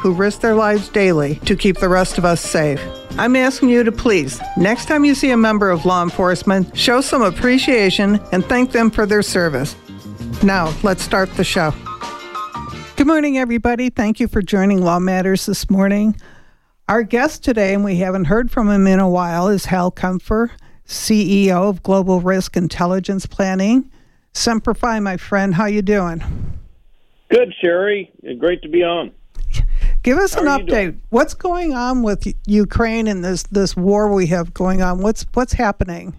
who risk their lives daily to keep the rest of us safe. I'm asking you to please, next time you see a member of law enforcement, show some appreciation and thank them for their service. Now, let's start the show. Good morning, everybody. Thank you for joining Law Matters this morning. Our guest today, and we haven't heard from him in a while, is Hal Kempfer, CEO of Global Risk Intelligence Planning. Semper Fi, my friend. How you doing? Good, Sherry. Great to be on. Give us Hal an update. What's going on with Ukraine and this this war we have going on? What's what's happening?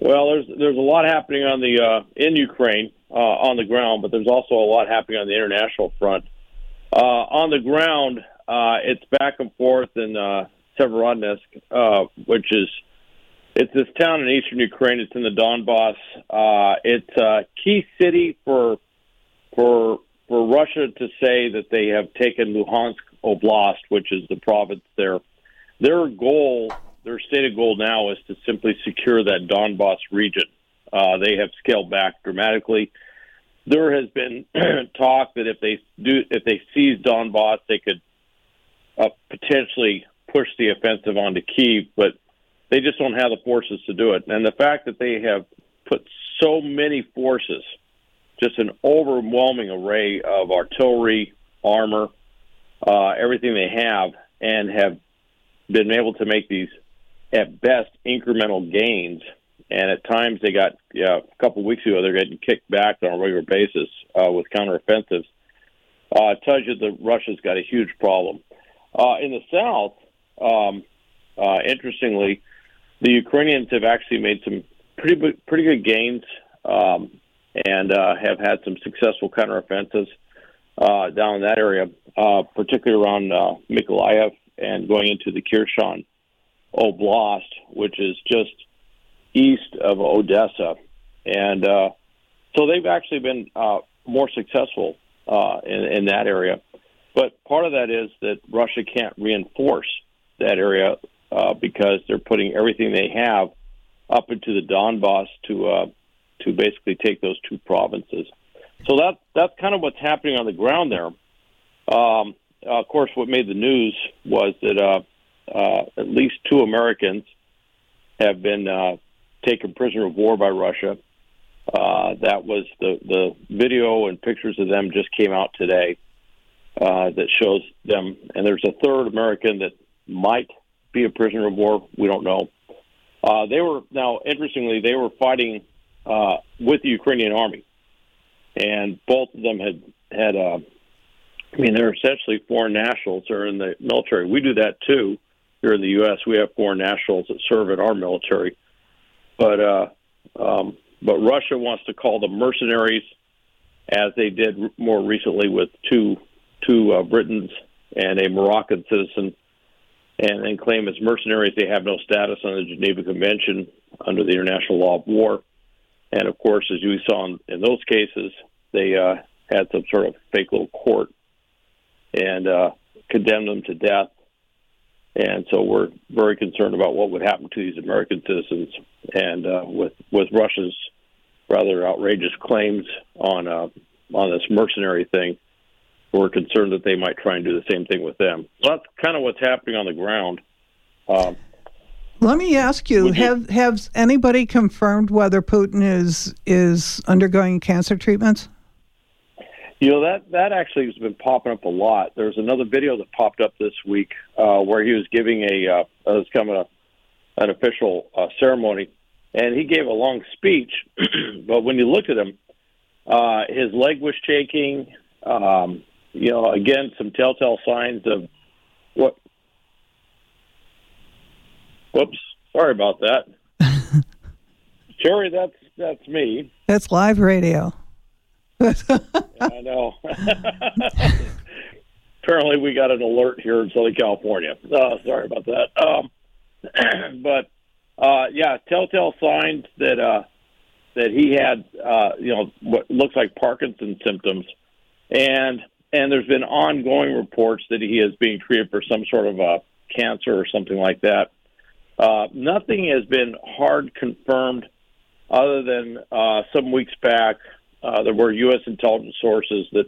Well, there's there's a lot happening on the uh, in Ukraine uh, on the ground, but there's also a lot happening on the international front. Uh, on the ground, uh, it's back and forth in uh, Severodonetsk, uh, which is it's this town in eastern Ukraine. It's in the Donbass. Uh, it's a key city for for for Russia to say that they have taken Luhansk Oblast, which is the province there. Their goal, their stated goal now, is to simply secure that Donbass region. Uh, they have scaled back dramatically. There has been talk that if they do, if they seize Donbass, they could uh, potentially push the offensive onto Kiev, but they just don't have the forces to do it. And the fact that they have put so many forces just an overwhelming array of artillery, armor, uh, everything they have, and have been able to make these, at best, incremental gains. And at times they got, yeah, a couple weeks ago, they're getting kicked back on a regular basis uh, with counteroffensives. Uh, it tells you that Russia's got a huge problem. Uh, in the south, um, uh, interestingly, the Ukrainians have actually made some pretty pretty good gains. Um, and uh, have had some successful counteroffensives uh, down in that area, uh, particularly around uh, Mykolaiv and going into the Kherson Oblast, which is just east of Odessa. And uh, so they've actually been uh, more successful uh, in, in that area. But part of that is that Russia can't reinforce that area uh, because they're putting everything they have up into the Donbass to uh, to basically take those two provinces. So that that's kind of what's happening on the ground there. Um, uh, of course, what made the news was that uh, uh, at least two Americans have been uh, taken prisoner of war by Russia. Uh, that was the the video and pictures of them just came out today uh, that shows them, and there's a third American that might be a prisoner of war. We don't know. they were now interestingly they were fighting uh, with the Ukrainian army, and both of them had had. Uh, I mean, they're essentially foreign nationals. They're in the military. We do that too here in the U.S. We have foreign nationals that serve in our military, but uh, um, but Russia wants to call them mercenaries, as they did more recently with two two uh, Britons and a Moroccan citizen, and then claim as mercenaries they have no status under the Geneva Convention under the international law of war. And of course, as you saw in, in those cases, they uh, had some sort of fake little court and uh, condemned them to death. And so we're very concerned about what would happen to these American citizens. And uh, with with Russia's rather outrageous claims on uh, on this mercenary thing, we're concerned that they might try and do the same thing with them. So that's kind of what's happening on the ground. Um, let me ask you: Have has anybody confirmed whether Putin is is undergoing cancer treatments? You know that that actually has been popping up a lot. There's another video that popped up this week uh, where he was giving a uh, was kind of a, an official uh, ceremony, and he gave a long speech. but when you look at him, uh, his leg was shaking. Um, you know, again, some telltale signs of what Whoops, sorry about that. Sherry, that's that's me. That's live radio. I know. Apparently, we got an alert here in Southern California. Uh, sorry about that. Um, but uh, yeah, telltale signs that uh, that he had, uh, you know, what looks like Parkinson's symptoms, and and there's been ongoing reports that he is being treated for some sort of a cancer or something like that. Uh, nothing has been hard confirmed other than uh, some weeks back uh, there were U.S. intelligence sources that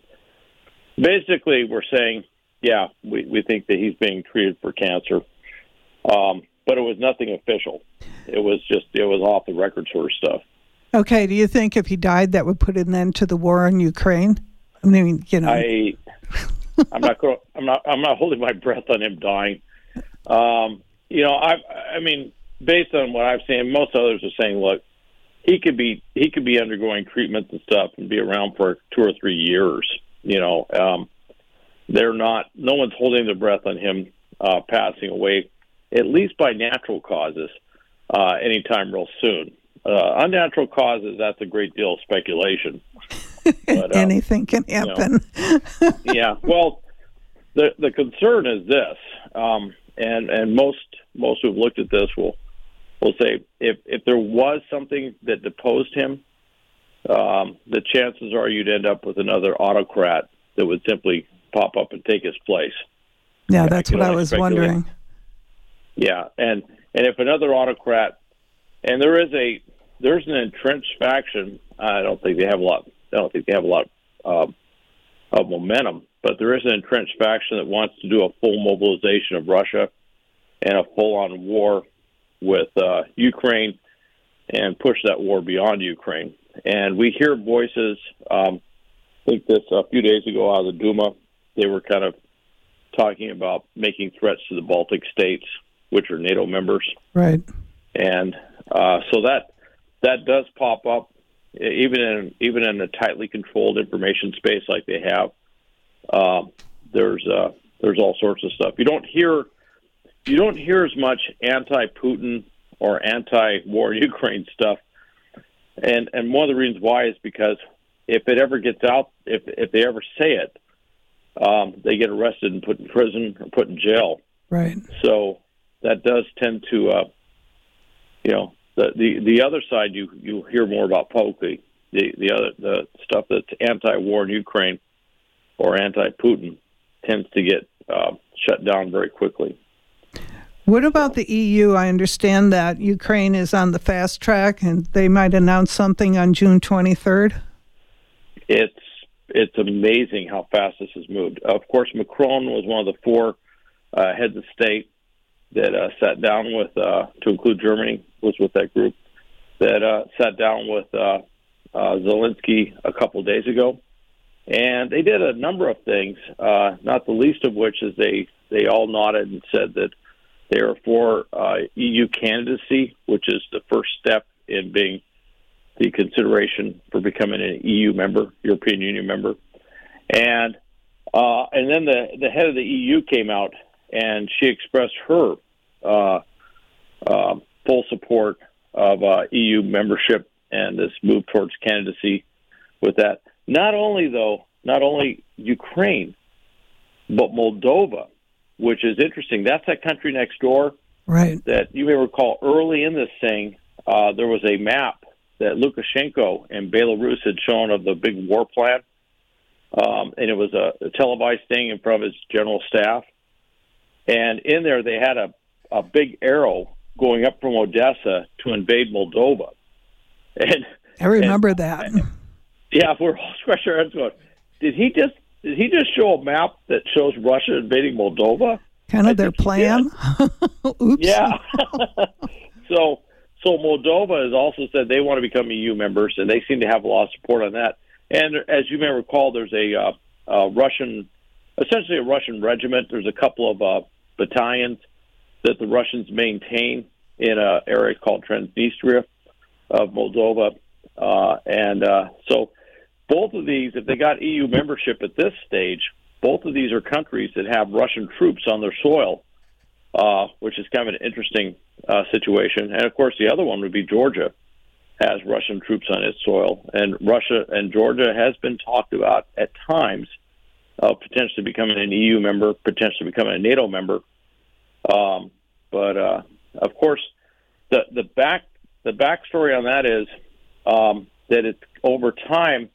basically were saying yeah, we, we think that he's being treated for cancer. Um, but it was nothing official. It was just it was off the record sort of stuff. Okay. Do you think if he died, that would put an end to the war in Ukraine? I mean, you know, I I'm not. I'm not. I'm not holding my breath on him dying. Um, you know, I. I mean, based on what I've seen, most others are saying, look, he could be he could be undergoing treatments and stuff and be around for two or three years. You know, um, they're not. No one's holding their breath on him uh, passing away, at least by natural causes, uh, anytime real soon. Uh, unnatural causes, that's a great deal of speculation. But, um, Anything can happen. You know, yeah. Well, the the concern is this, um, and and most most who've looked at this will will say if if there was something that deposed him, um, the chances are you'd end up with another autocrat that would simply pop up and take his place. Yeah, that's what I was wondering. Yeah, and and if another autocrat, and there is a there's an entrenched faction. I don't think they have a lot. I don't think they have a lot um, of momentum, but there is an entrenched faction that wants to do a full mobilization of Russia and a full-on war with uh, Ukraine and push that war beyond Ukraine. And we hear voices. Um, I think this a few days ago out of the Duma, they were kind of talking about making threats to the Baltic states, which are NATO members. Right. And uh, so that that does pop up, even in even in a tightly controlled information space like they have. Uh, there's uh, there's all sorts of stuff. You don't hear you don't hear as much anti-Putin or anti-war Ukraine stuff, and and one of the reasons why is because if it ever gets out, if if they ever say it, um, they get arrested and put in prison or put in jail. Right. So that does tend to, uh, you know, the, the the other side you you hear more about publicly. The the other the stuff that's anti-war in Ukraine or anti-Putin tends to get uh, shut down very quickly. What about the EU? I understand that Ukraine is on the fast track, and they might announce something on June 23rd. It's it's amazing how fast this has moved. Of course, Macron was one of the four uh, heads of state that uh, sat down with, uh, to include Germany, was with that group that uh, sat down with uh, uh, Zelensky a couple days ago, and they did a number of things. Not the least of which is they they all nodded and said that they are for uh, EU candidacy, which is the first step in being the consideration for becoming an EU member, European Union member, and uh, and then the the head of the EU came out and she expressed her uh, uh, full support of uh, EU membership and this move towards candidacy with that. Not only, though, not only Ukraine, but Moldova, which is interesting. That's that country next door. Right. That you may recall early in this thing, uh, there was a map that Lukashenko and Belarus had shown of the big war plan. Um, and it was a, a televised thing in front of his general staff. And in there, they had a, a big arrow going up from Odessa to invade Moldova. And I remember and, that. And, yeah, we're all scratching our heads going, did he just did he just show a map that shows Russia invading Moldova? Kind of I their plan. Oops. Yeah. so so Moldova has also said they want to become EU members, and they seem to have a lot of support on that. And as you may recall, there's a, uh, a Russian, essentially a Russian regiment. There's a couple of uh, battalions that the Russians maintain in an area called Transnistria of Moldova. Uh, and uh, so both of these, if they got EU membership at this stage, both of these are countries that have Russian troops on their soil, uh, which is kind of an interesting uh, situation. And of course, the other one would be Georgia has Russian troops on its soil, and Russia and Georgia has been talked about at times uh, potentially becoming an EU member, potentially becoming a NATO member. Um, but uh, of course, the the back the backstory on that is um, that it's over time,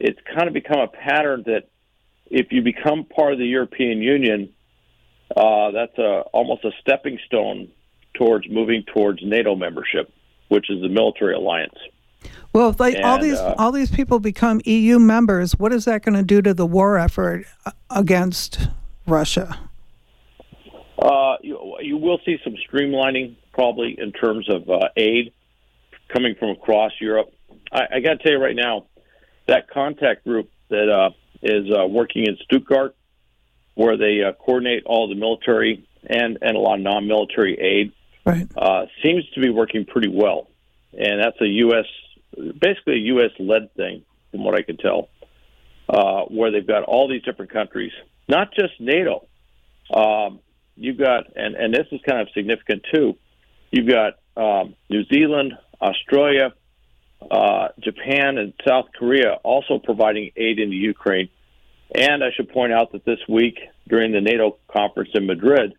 it's kind of become a pattern that if you become part of the European Union, uh, that's a almost a stepping stone towards moving towards NATO membership, which is the military alliance. Well, if like and, all these uh, all these people become EU members, what is that going to do to the war effort uh, against Russia? Uh, you, you will see some streamlining probably in terms of uh, aid coming from across Europe. I, I got to tell you right now, that contact group that uh, is uh, working in Stuttgart, where they uh, coordinate all the military and, and a lot of non-military aid, right. uh, seems to be working pretty well. And that's a U.S. basically a U.S. led thing, from what I can tell, uh, where they've got all these different countries, not just NATO. Um, you've got, and, and this is kind of significant too. You've got um, New Zealand, Australia, uh, Japan, and South Korea also providing aid in the Ukraine. And I should point out that this week during the NATO conference in Madrid,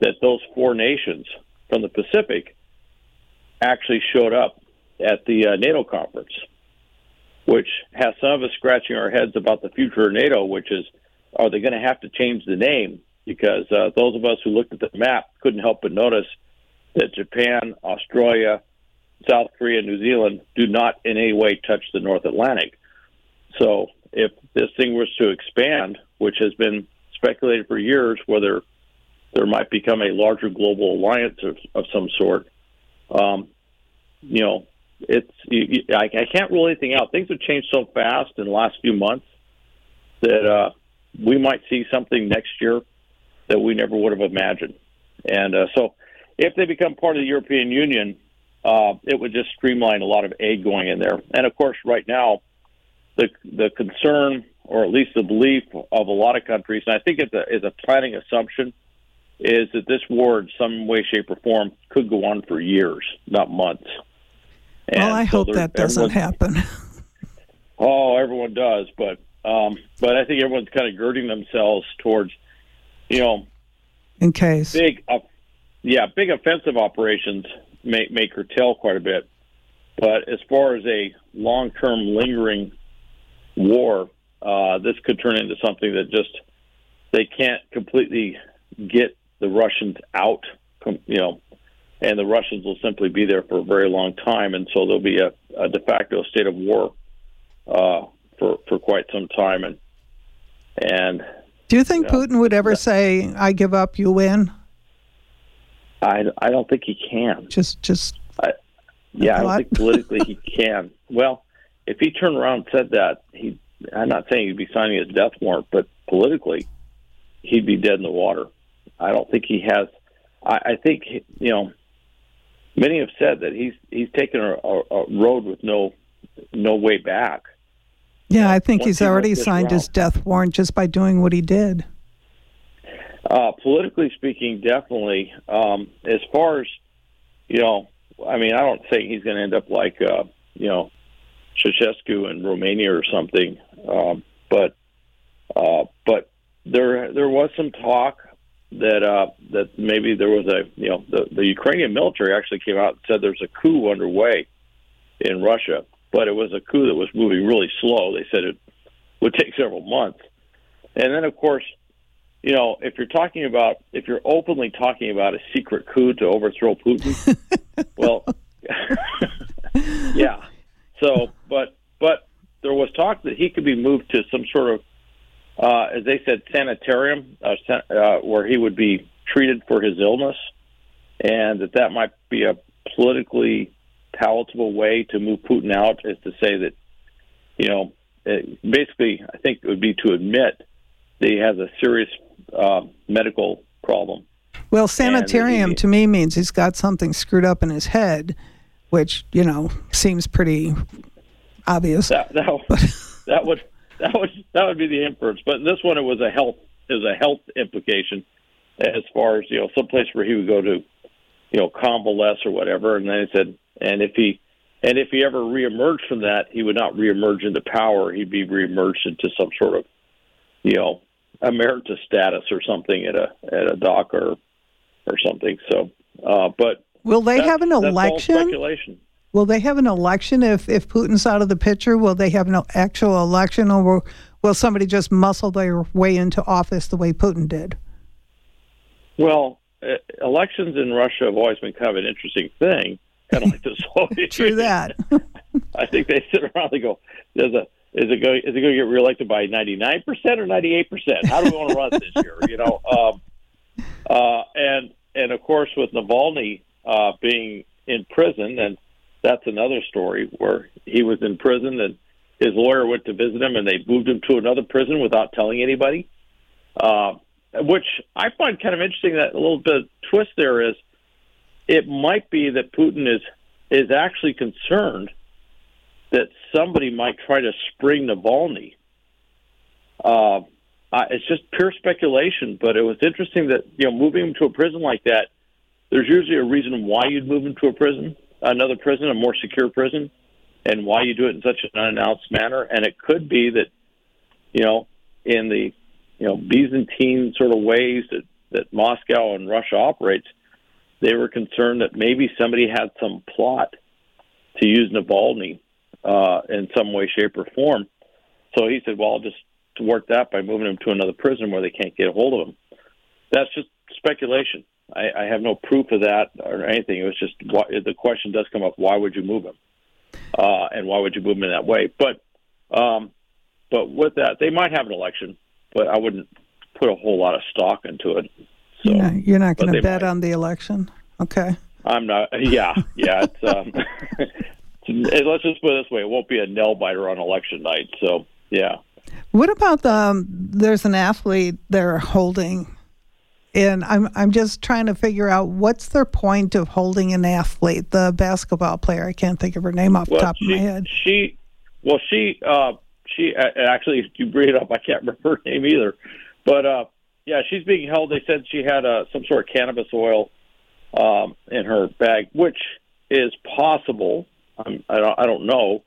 that those four nations from the Pacific actually showed up at the uh, NATO conference, which has some of us scratching our heads about the future of NATO, which is, are they going to have to change the name? Because uh, those of us who looked at the map couldn't help but notice that Japan, Australia, South Korea, and New Zealand do not in any way touch the North Atlantic. So if this thing was to expand, which has been speculated for years, whether there might become a larger global alliance of, of some sort, um, you know, it's you, I, I can't rule anything out. Things have changed so fast in the last few months that uh, we might see something next year that we never would have imagined. And uh, so, if they become part of the European Union, uh, it would just streamline a lot of aid going in there. And of course, right now, the the concern, or at least the belief of a lot of countries, and I think it's a, is a planning assumption, is that this war, in some way, shape, or form, could go on for years, not months. And well, I so hope that doesn't happen. oh, everyone does, but um, but I think everyone's kind of girding themselves towards, you know, in case big, uh, yeah, big offensive operations may, may curtail quite a bit. But as far as a long term lingering war, uh, this could turn into something that just they can't completely get the Russians out, you know, and the Russians will simply be there for a very long time, and so there'll be a, a de facto state of war uh, for for quite some time. And and do you think you know, Putin would ever say, "I give up, you win"? I, I don't think he can. Just just. I, yeah, I don't think politically he can. Well, if he turned around and said that, he I'm not saying he'd be signing his death warrant, but politically, he'd be dead in the water. I don't think he has. I, I think you know. Many have said that he's he's taken a, a, a road with no no way back. Yeah, I think Once he's already signed his death warrant just by doing what he did. Uh, politically speaking, definitely. Um, as far as you know, I mean, I don't think he's going to end up like uh, you know Ceausescu in Romania or something. Um, but uh, but there there was some talk that uh, that maybe there was a you know the, the Ukrainian military actually came out and said there's a coup underway in Russia, but it was a coup that was moving really slow. They said it would take several months, and then of course you know, if you're talking about, if you're openly talking about a secret coup to overthrow Putin, well, yeah. So, but, but there was talk that he could be moved to some sort of, uh, as they said, sanitarium, uh, uh, where he would be treated for his illness, and that that might be a politically palatable way to move Putin out, is to say that, you know, it, basically, I think it would be to admit that he has a serious uh, medical problem. Well, sanitarium to me means he's got something screwed up in his head, which you know seems pretty obvious. That that, that would that would that would be the inference. But in this one, it was a health is a health implication as far as you know, some place where he would go to, you know, convalesce or whatever. And then he said, and if he and if he ever reemerged from that, he would not reemerge into power. He'd be reemerged into some sort of, you know, emeritus status or something at a at a dock or or something. So, uh, but will they have an election? speculation. Will they have an election if if Putin's out of the picture? Will they have an actual election, or will, will somebody just muscle their way into office the way Putin did? Well, uh, elections in Russia have always been kind of an interesting thing, kind of like the Soviet True that. I think they sit around and go, "There's a is it going is it going to get reelected by ninety nine percent or ninety eight percent? How do we want to run this year? You know, um, uh, and and of course with Navalny uh, being in prison, and that's another story where he was in prison and his lawyer went to visit him, and they moved him to another prison without telling anybody. Uh, which I find kind of interesting. That a little bit of twist there is, it might be that Putin is is actually concerned that somebody might try to spring Navalny. Uh, it's just pure speculation, but it was interesting that you know moving him to a prison like that. There's usually a reason why you'd move him to a prison, another prison, a more secure prison, and why you do it in such an unannounced manner. And it could be that you know in the you know Byzantine sort of ways that that Moscow and Russia operates, they were concerned that maybe somebody had some plot to use Navalny uh, in some way, shape, or form. So he said, "Well, I'll just thwart that by moving him to another prison where they can't get a hold of him." That's just speculation. I, I have no proof of that or anything. It was just the question does come up: Why would you move him? Uh, and why would you move him in that way? But, um, but with that, they might have an election, but I wouldn't put a whole lot of stock into it. So, yeah, you're not going to bet might. on the election, okay? I'm not. Yeah, yeah. It's, um, let's just put it this way: it won't be a nail biter on election night. So, yeah. What about the? Um, there's an athlete they're holding, and I'm I'm just trying to figure out what's their point of holding an athlete, the basketball player. I can't think of her name off well, the top she, of my head. She, well, she, uh, she actually, you bring it up. I can't remember her name either, but uh, yeah, she's being held. They said she had uh, some sort of cannabis oil um, in her bag, which is possible. I'm, I don't, I don't know.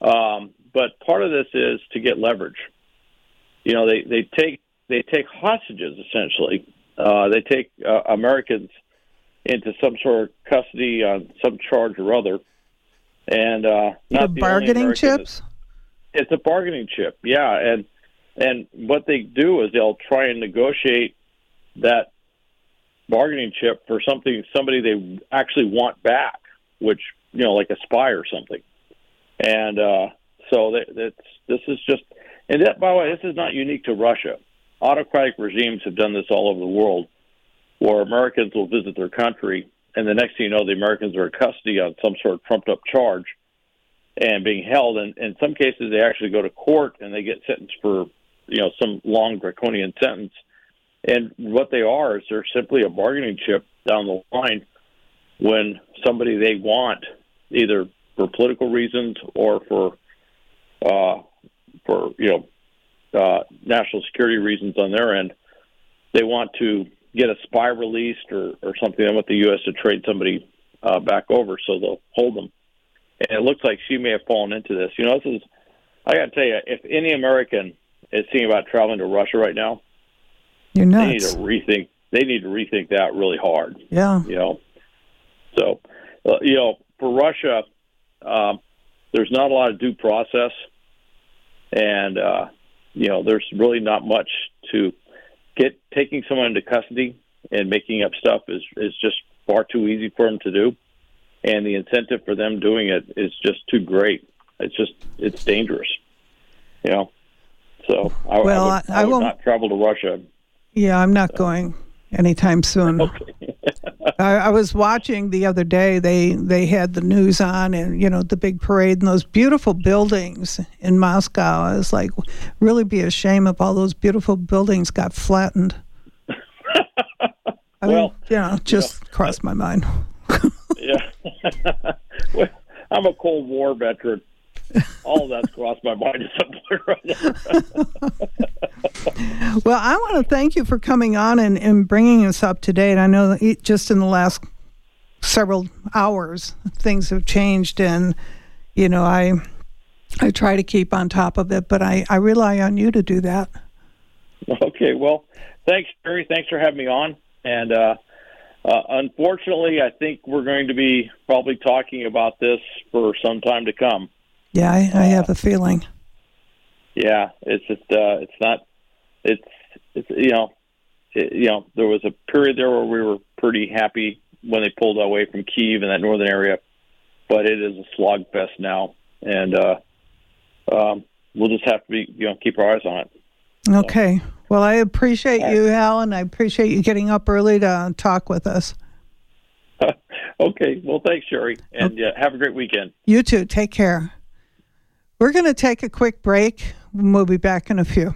Um, but part of this is to get leverage. You know, they, they take they take hostages essentially. Uh, they take uh, Americans into some sort of custody on some charge or other, and uh, not the bargaining chips. It's a bargaining chip, yeah, and and what they do is they'll try and negotiate that bargaining chip for something somebody they actually want back, which you know, like a spy or something. And uh, so that, that's this is just, and that by the way, this is not unique to Russia. Autocratic regimes have done this all over the world, where Americans will visit their country, and the next thing you know, the Americans are in custody on some sort of trumped up charge and being held. And in some cases, they actually go to court and they get sentenced for you know some long draconian sentence. And what they are is they're simply a bargaining chip down the line when somebody they want either for political reasons or for uh, for you know uh, national security reasons on their end. They want to get a spy released or, or something. They want the U.S. to trade somebody uh, back over, so they'll hold them. And it looks like she may have fallen into this. You know, this is I got to tell you, if any American is thinking about traveling to Russia right now, you're nuts. They need to rethink. They need to rethink that really hard. Yeah. You know. So, uh, you know, for Russia, um, there's not a lot of due process, and uh, you know there's really not much to get. Taking someone into custody and making up stuff is is just far too easy for them to do, and the incentive for them doing it is just too great. It's just it's dangerous, you know. So I, well, I would, I, I would not travel to Russia. Yeah, I'm not so. going anytime soon. Okay. I, I, was watching the other day. They they had the news on, and you know the big parade and those beautiful buildings in Moscow. I was like, really be a shame if all those beautiful buildings got flattened. I well, mean, you know, just you know, crossed my mind. yeah, well, I'm a Cold War veteran. All of that's crossed my mind at some point right well, I want to thank you for coming on and, and bringing us up to date. I know just in the last several hours, things have changed, and you know, I I try to keep on top of it, but I, I rely on you to do that. Okay, well, thanks, Terry. Thanks for having me on. And uh, uh, unfortunately, I think we're going to be probably talking about this for some time to come. Yeah, I, I have a feeling. Yeah, it's just uh, it's not it's it's you know it, you know there was a period there where we were pretty happy when they pulled away from Kiev in that northern area, but it is a slogfest now, and uh, um, we'll just have to be, you know, keep our eyes on it. Okay. Well, I appreciate you, Hal, and I appreciate you getting up early to talk with us. okay. Well, thanks, Sherry, and uh, have a great weekend. You too. Take care. We're going to take a quick break. We'll be back in a few.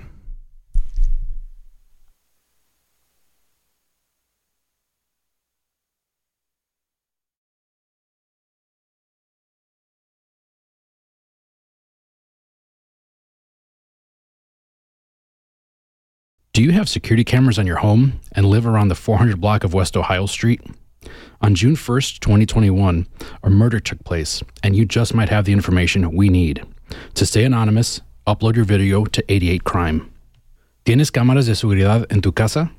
Do you have security cameras on your home and live around the 400 block of West Ohio Street? On June 1st, 2021, a murder took place, and you just might have the information we need. To stay anonymous, upload your video to 88 Crime. ¿Tienes cámaras de seguridad en tu casa?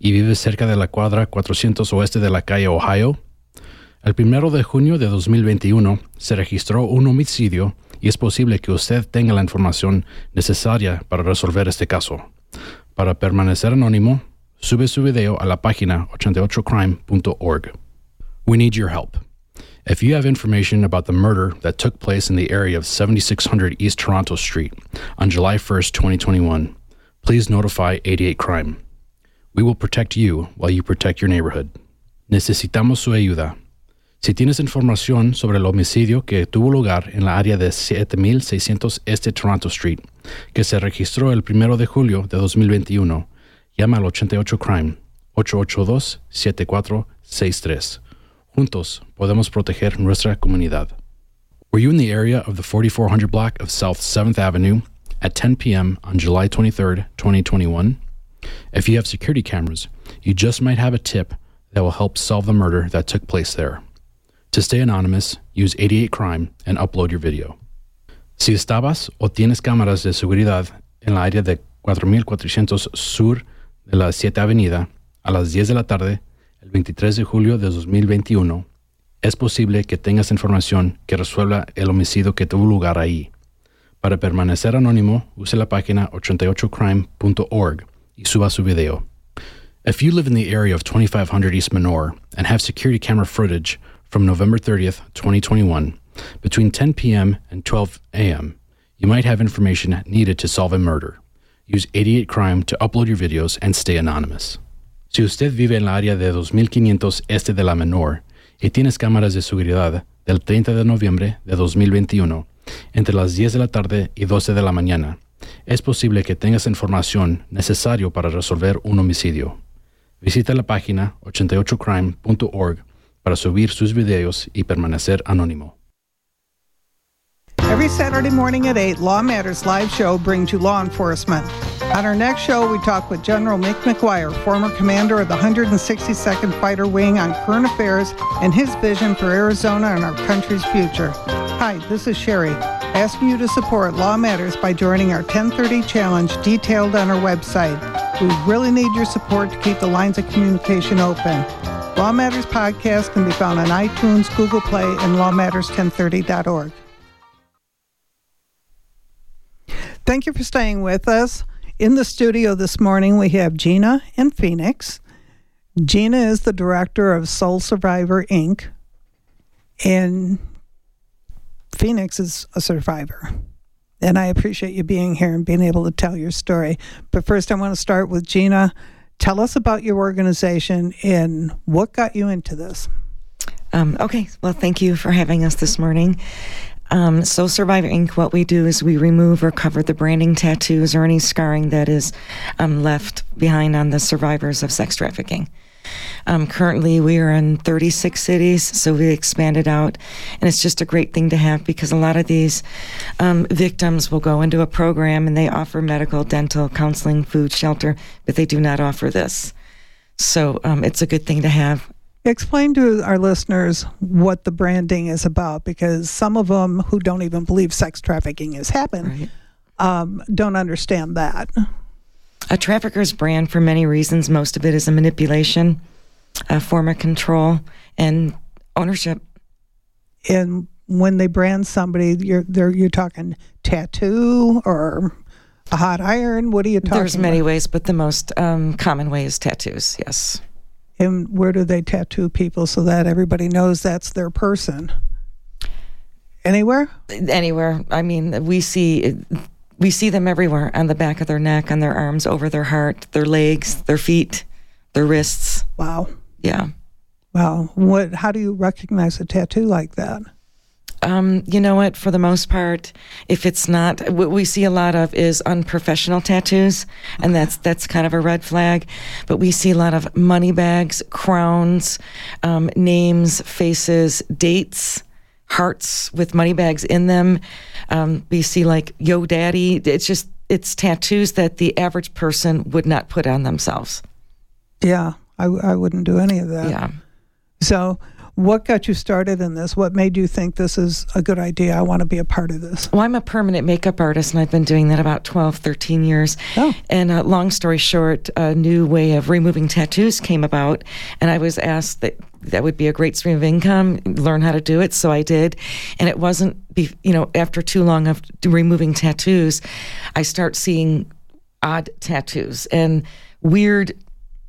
¿Y vives cerca de la cuadra 400 oeste de la calle Ohio? El primero de junio de 2021 se registró un homicidio y es posible que usted tenga la información necesaria para resolver este caso. Para permanecer anónimo, sube su video a la página 88crime.org. We need your help. If you have information about the murder that took place in the area of 7600 East Toronto Street on July 1st, 2021, please notify 88 Crime. We will protect you while you protect your neighborhood. Necesitamos su ayuda. Si tienes información sobre el homicidio que tuvo lugar en la área de 7600 Este Toronto Street, que se registró el 1 de julio de 2021, llama al 88 Crime 882-7463. Juntos podemos proteger nuestra comunidad. Were you in the area of the 4400 block of South 7th Avenue at 10 p.m. on July 23, 2021? If you have security cameras, you just might have a tip that will help solve the murder that took place there. To stay anonymous, use 88 Crime and upload your video. Si estabas o tienes cámaras de seguridad en la área de 4400 Sur de la 7 Avenida a las 10 de la tarde, el 23 de julio de 2021, es posible que tengas información que resuelva el homicidio que tuvo lugar ahí. Para permanecer anónimo, use la página 88crime.org y suba su video. If you live in the area of 2500 East Menor and have security camera footage from November 30th, 2021, between 10 p.m. and 12 a.m., you might have information needed to solve a murder. Use 88 Crime to upload your videos and stay anonymous. Si usted vive en la área de 2500 este de la Menor y tienes cámaras de seguridad del 30 de noviembre de 2021 entre las 10 de la tarde y 12 de la mañana, es posible que tengas información necesaria para resolver un homicidio. Visita la página 88crime.org para subir sus videos y permanecer anónimo. Every Saturday morning at 8, Law Matters live show brings you law enforcement. On our next show, we talk with General Mick McGuire, former commander of the 162nd Fighter Wing, on current affairs and his vision for Arizona and our country's future. Hi, this is Sherry, asking you to support Law Matters by joining our 1030 challenge detailed on our website. We really need your support to keep the lines of communication open. Law Matters podcast can be found on iTunes, Google Play, and lawmatters1030.org. Thank you for staying with us. In the studio this morning, we have Gina and Phoenix. Gina is the director of Soul Survivor Inc., and Phoenix is a survivor. And I appreciate you being here and being able to tell your story. But first, I want to start with Gina. Tell us about your organization and what got you into this. Um, okay, well, thank you for having us this morning. Um, so, Survivor Inc., what we do is we remove or cover the branding tattoos or any scarring that is um, left behind on the survivors of sex trafficking. Um, currently, we are in 36 cities, so we expanded out, and it's just a great thing to have because a lot of these um, victims will go into a program and they offer medical, dental, counseling, food, shelter, but they do not offer this. So um, it's a good thing to have. Explain to our listeners what the branding is about because some of them who don't even believe sex trafficking has happened right. um, don't understand that. A trafficker's brand, for many reasons, most of it is a manipulation, a form of control, and ownership. And when they brand somebody, you're you're talking tattoo or a hot iron. What are you talking? There's many about? ways, but the most um, common way is tattoos. Yes. And where do they tattoo people so that everybody knows that's their person? Anywhere? Anywhere. I mean, we see we see them everywhere on the back of their neck, on their arms, over their heart, their legs, their feet, their wrists. Wow. Yeah. Wow. What? How do you recognize a tattoo like that? Um, you know what? For the most part, if it's not, what we see a lot of is unprofessional tattoos, and that's that's kind of a red flag. But we see a lot of money bags, crowns, um, names, faces, dates, hearts with money bags in them. Um, we see like Yo Daddy. It's just it's tattoos that the average person would not put on themselves. Yeah, I, I wouldn't do any of that. Yeah. So, what got you started in this? What made you think this is a good idea? I want to be a part of this. Well, I'm a permanent makeup artist and I've been doing that about 12, 13 years. Oh. And uh, long story short, a new way of removing tattoos came about. And I was asked that that would be a great stream of income, learn how to do it. So I did. And it wasn't, be, you know, after too long of removing tattoos, I start seeing odd tattoos and weird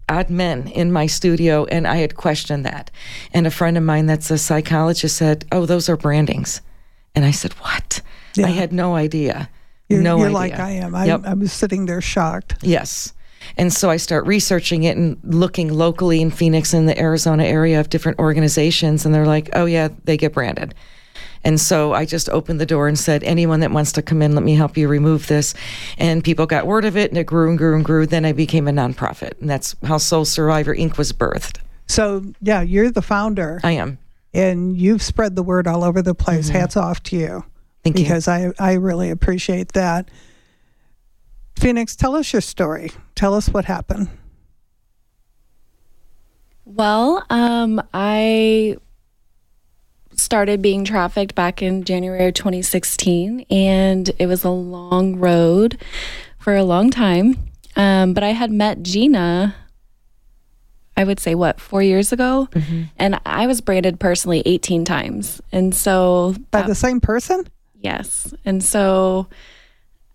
odd men in my studio, and I had questioned that. And a friend of mine that's a psychologist said, "Oh, those are brandings," and I said, "What?" Yeah. I had no idea. You're, no you're idea. like I am. I, Yep. I was sitting there shocked. Yes. And so I start researching it and looking locally in Phoenix and the Arizona area of different organizations, and they're like, "Oh yeah, they get branded." And so I just opened the door and said, anyone that wants to come in, let me help you remove this. And people got word of it and it grew and grew and grew. Then I became a nonprofit. And that's how Soul Survivor Inc. was birthed. So, yeah, you're the founder, I am. and you've spread the word all over the place. Hats off to you. Mm-hmm. Thank you. because I, I really appreciate that. Phoenix, tell us your story. Tell us what happened. Well, um, I started being trafficked back in January of 2016, and it was a long road for a long time. Um, but I had met Gina, I would say, what, four years ago? And I was branded personally 18 times. And so By the same person? Yes. And so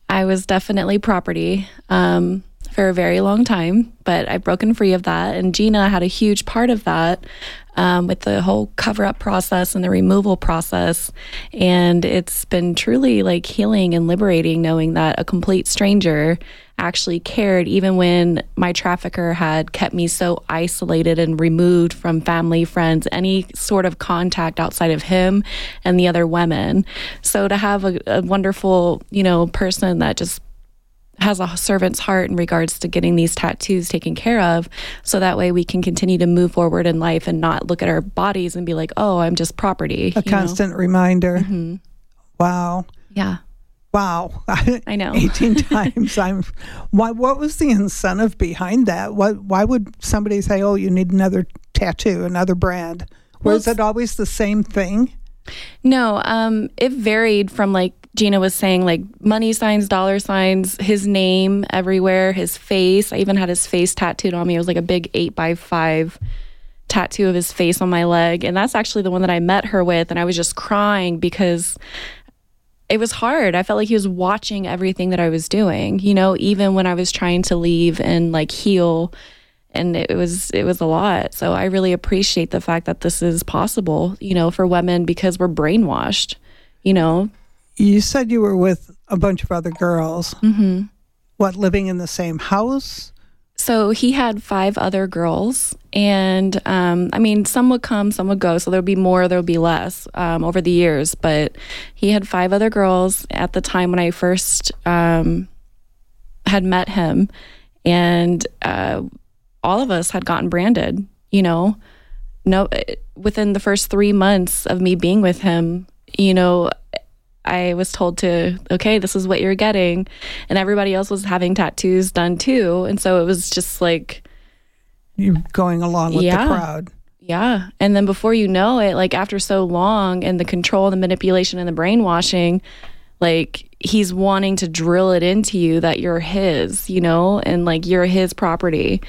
I was definitely property um, for a very long time, but I've broken free of that. And Gina had a huge part of that um, with the whole cover up process and the removal process. And it's been truly like healing and liberating knowing that a complete stranger actually cared, even when my trafficker had kept me so isolated and removed from family, friends, any sort of contact outside of him and the other women. So to have a, a wonderful, you know, person that just has a servant's heart in regards to getting these tattoos taken care of so that way we can continue to move forward in life and not look at our bodies and be like oh i'm just property A you know? constant reminder. Mm-hmm. Wow. yeah Wow. I know. 18 times. I'm why what was the incentive behind that? What why would somebody say, "Oh, you need another tattoo, another brand?" Well, Was it always the same thing? no um it varied from like gina was saying like money signs dollar signs his name everywhere his face i even had his face tattooed on me it was like a big eight by five tattoo of his face on my leg and that's actually the one that i met her with and i was just crying because it was hard. I felt like he was watching everything that I was doing, you know, even when I was trying to leave and like heal and it was it was a lot. So I really appreciate the fact that this is possible, you know, for women because we're brainwashed, you know. You said you were with a bunch of other girls. Mm-hmm. What, living in the same house? So he had five other girls, and um, I mean, some would come, some would go. So there would be more, there would be less um, over the years. But he had five other girls at the time when I first um, had met him, and uh, all of us had gotten branded. You know, no, within the first three months of me being with him, you know, I was told to, okay, this is what you're getting. And everybody else was having tattoos done too. And so it was just like, You're going along with Yeah. the crowd. yeah. And then before you know it, like after so long and the control, the manipulation, and the brainwashing, like he's wanting to drill it into you that you're his, you know, and like you're his property.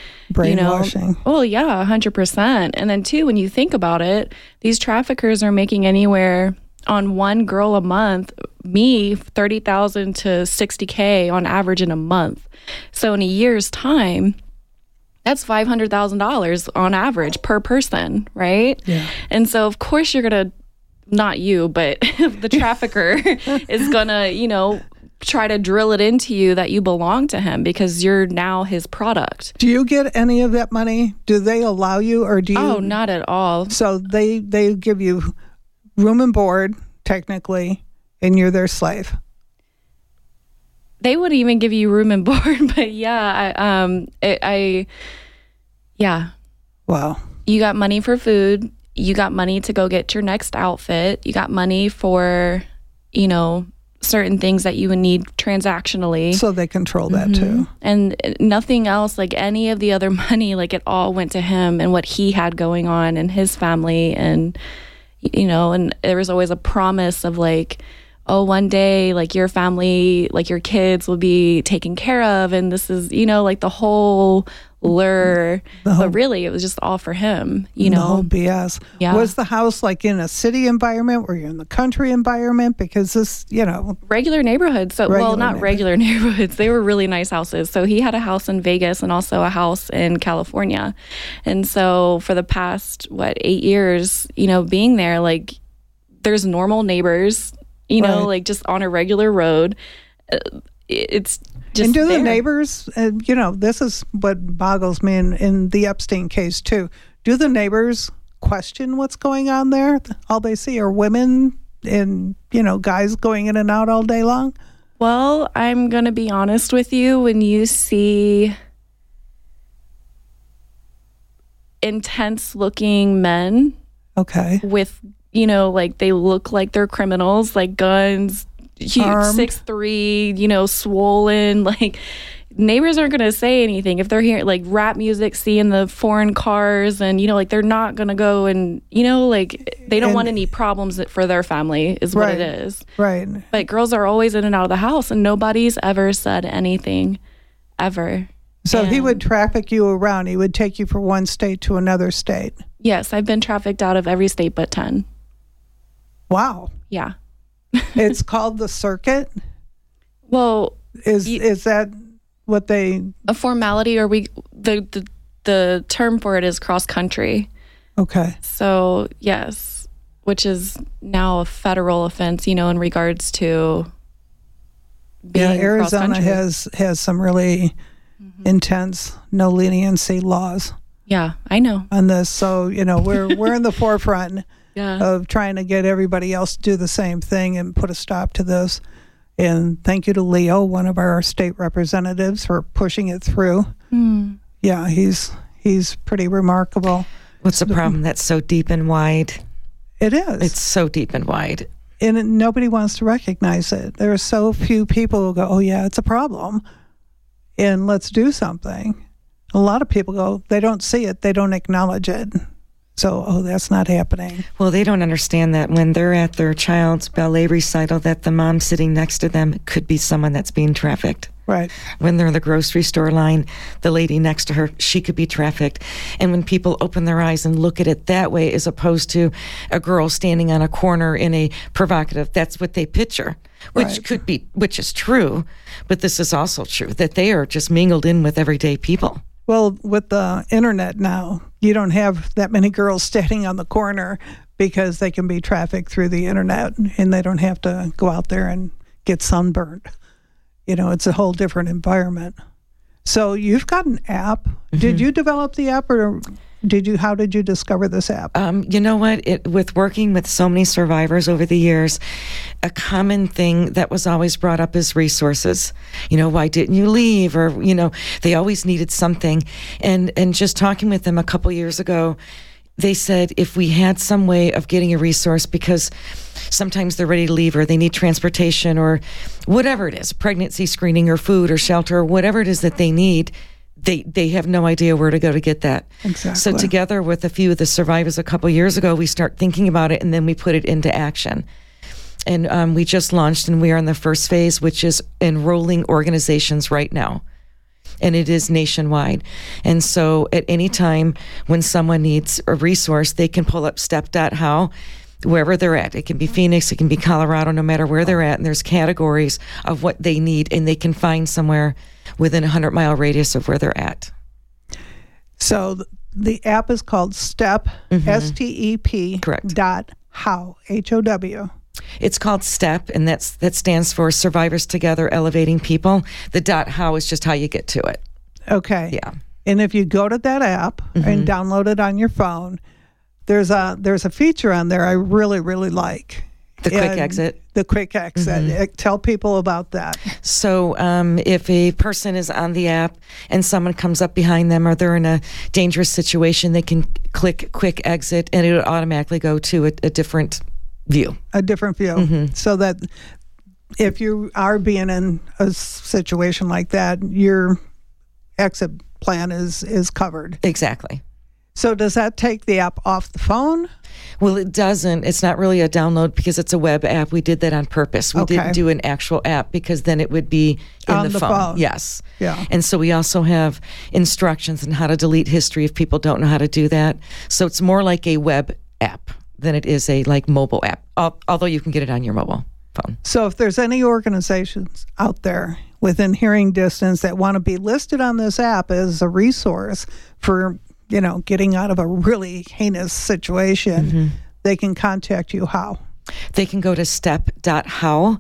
You know? Brainwashing. Oh, yeah, 100%. And then, too, when you think about it, these traffickers are making anywhere on one girl a month, me, 30,000 to 60K on average in a month. So, in a year's time, that's $500,000 on average per person, right? Yeah. And so, of course, you're going to, not you, but the trafficker is going to, you know, try to drill it into you that you belong to him because you're now his product. Do you get any of that money? Do they allow you, or do you? Oh, not at all. So they they give you room and board technically, and you're their slave. They wouldn't even give you room and board, but yeah, I, um, it, I, yeah, Wow. you got money for food. You got money to go get your next outfit. You got money for, you know, certain things that you would need transactionally. So they control that too. and nothing else like any of the other money like it all went to him and what he had going on and his family and you know and there was always a promise of like oh one day like your family like your kids will be taken care of and this is you know like the whole lure but really it was just all for him you know No BS. Yeah. Was the house like in a city environment? Were you in the country environment? Because this, you know, regular neighborhoods. So, well, not regular neighborhoods. They were really nice houses. So he had a house in Vegas and also a house in California. And so for the past what eight years, you know, being there, like there's normal neighbors, you know, Right. like just on a regular road. Uh, It's just and do the neighbors, uh, you know, this is what boggles me in, in the Epstein case too. Do the neighbors question what's going on there? All they see are women and, you know, guys going in and out all day long? Well, I'm going to be honest with you. When you see intense looking men Okay. with you know like they look like they're criminals like guns huge six three you know swollen like neighbors aren't going to say anything if they're hearing like rap music seeing the foreign cars and you know like they're not going to go and you know like they don't And- want any problems for their family is what Right. it is Right. but girls are always in and out of the house and nobody's ever said anything ever So he would traffic you around. He would take you from one state to another state. yes i've been trafficked out of every state but 10 Wow. yeah It's called the circuit. well Is You- is that what they a formality or we the, the the term for it is cross country okay. so yes which is now a federal offense you know in regards to Yeah, being Arizona has has some really mm-hmm. intense no leniency laws yeah i know on this. So, you know, we're we're in the forefront yeah of trying to get everybody else to do the same thing and put a stop to this. And thank you to Leo, one of our state representatives, for pushing it through. Hmm. Yeah, he's he's pretty remarkable. What's the problem? That's so deep and wide. It is. It's so deep and wide. and it- nobody wants to recognize it. There are so few people who go, "Oh yeah, it's a problem," and let's do something. A lot of people go, they don't see it, they don't acknowledge it. So, oh, that's not happening. Well, they don't understand that when they're at their child's ballet recital, that the mom sitting next to them could be someone that's being trafficked. Right. When they're in the grocery store line, the lady next to her, she could be trafficked. And when people open their eyes and look at it that way, as opposed to a girl standing on a corner in a provocative, that's what they picture, which Right. could be, which is true. But this is also true that they are just mingled in with everyday people. Well, with the internet now, you don't have that many girls standing on the corner because they can be trafficked through the internet and they don't have to go out there and get sunburned. You know, it's a whole different environment. So you've got an app. Did mm-hmm. you develop the app or did you how did you discover this app? Um, you know what? It, with working with so many survivors over the years, a common thing that was always brought up is resources. You know, why didn't you leave? Or you know, they always needed something. And and just talking with them a couple years ago, they said if we had some way of getting a resource because sometimes they're ready to leave or they need transportation or whatever it is pregnancy screening or food or shelter or whatever it is that they need they they have no idea where to go to get that Exactly. so together with a few of the survivors a couple years ago we start thinking about it and then we put it into action and um, we just launched and we are in the first phase which is enrolling organizations right now and it is nationwide. And so at any time when someone needs a resource, they can pull up step.how wherever they're at. It can be Phoenix, it can be Colorado, no matter where they're at. And there's categories of what they need, and they can find somewhere within a 100 mile radius of where they're at. So the app is called Step mm-hmm. S T E P Correct. dot how H O W. It's called STEP, and that's that stands for Survivors Together Elevating People. The dot how is just how you get to it. Okay. Yeah. And if you go to that app and mm-hmm. download it on your phone, there's a there's a feature on there I really really like. The quick exit. The quick exit. Uh, Tell people about that. So, um, if a person is on the app and someone comes up behind them or they're in a dangerous situation, they can click quick exit and it would automatically go to a, a different view. a different view so that if you are being in a situation like that your exit plan is is covered Exactly. so does that take the app off the phone Well, it doesn't. It's not really a download because it's a web app. We did that on purpose. We Okay. didn't do an actual app because then it would be in On the, the phone. phone. Yes. Yeah. And so we also have instructions on how to delete history if people don't know how to do that. So it's more like a web app than it is a like mobile app. Although you can get it on your mobile phone. so if there's any organizations out there within hearing distance that want to be listed on this app as a resource for you know getting out of a really heinous situation they can contact you how They can go to step.how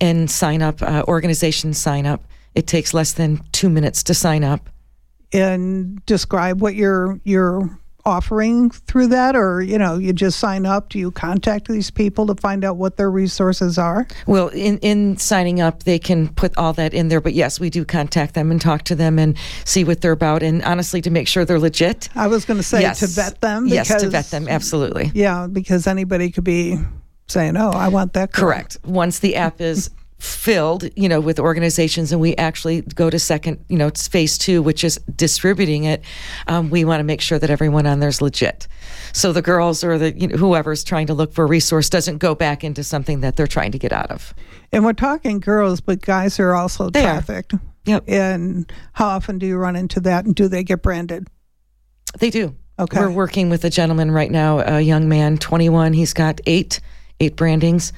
and sign up, uh, organization sign up. It takes less than two minutes to sign up. and describe what you're you're offering through that or you know you just sign up do you contact these people to find out what their resources are Well, in, in signing up, they can put all that in there. But yes, we do contact them and talk to them and see what they're about. And honestly, to make sure they're legit. i was going to say yes. to vet them Yes, to vet them. Absolutely. yeah because anybody could be saying oh i want that girl. Correct. Once the app is filled, you know, with organizations and we actually go to second, you know, it's phase two, which is distributing it, um, we want to make sure that everyone on there's legit. So the girls or the, you know, whoever's trying to look for a resource doesn't go back into something that they're trying to get out of. and we're talking girls but guys are also They are. trafficked Yep. and how often do you run into that and do they get branded They do. Okay. We're working with a gentleman right now, a young man, 21. He's got eight, eight brandings.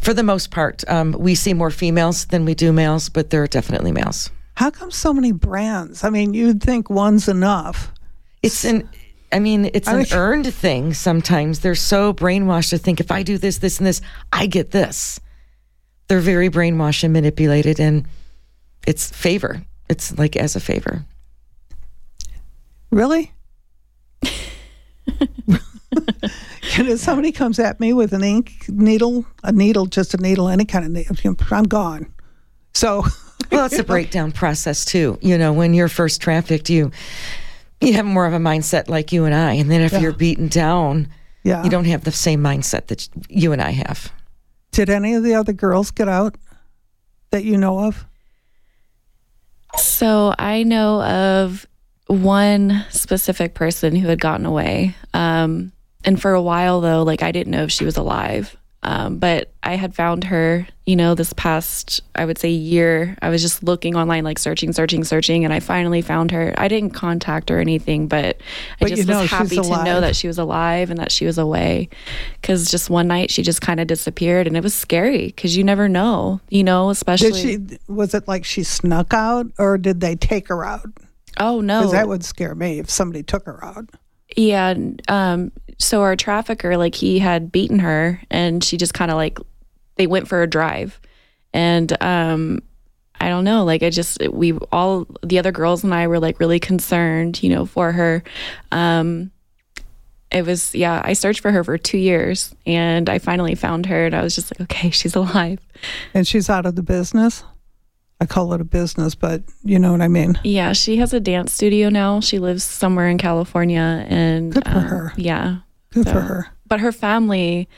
For the most part, um, we see more females than we do males, but there are definitely males. how come so many brands i mean you'd think one's enough It's an, I mean, it's I an mean- earned thing. Sometimes they're so brainwashed to think if I do this, this, and this, I get this. They're very brainwashed and manipulated, and it's favor. It's like as a favor. Really? And if somebody comes at me with an ink needle, a needle, just a needle, any kind of needle, I'm gone. So, Well, it's a breakdown process too. You know, when you're first trafficked, you you have more of a mindset like you and I, and then if you're beaten down, yeah. you don't have the same mindset that you and I have. Did any of the other girls get out that you know of? So I know of one specific person who had gotten away. Um, and for a while, though, like I didn't know if she was alive. Um, but I had found her, you know, this past, I would say, year. I was just looking online, like searching, searching, searching, and I finally found her. I didn't contact her or anything, but, But I you just know was happy to know that she was alive and that she was away. Because just one night she just kind of disappeared, and it was scary because you never know, you know, especially. Did she? Was it like she snuck out, or did they take her out? oh no, Because that would scare me if somebody took her out. Yeah. Um, so our trafficker, like he had beaten her and she just kind of like, they went for a drive. And, um, I don't know, like I just, we all, the other girls and I were like really concerned, you know, for her. Um, it was, yeah, I searched for her for two years and I finally found her and I was just like, okay, she's alive. And she's out of the business. I call it a business, but you know what I mean. Yeah. She has a dance studio now. She lives somewhere in California and, Good for um, her. Yeah. Good So- for her. but her family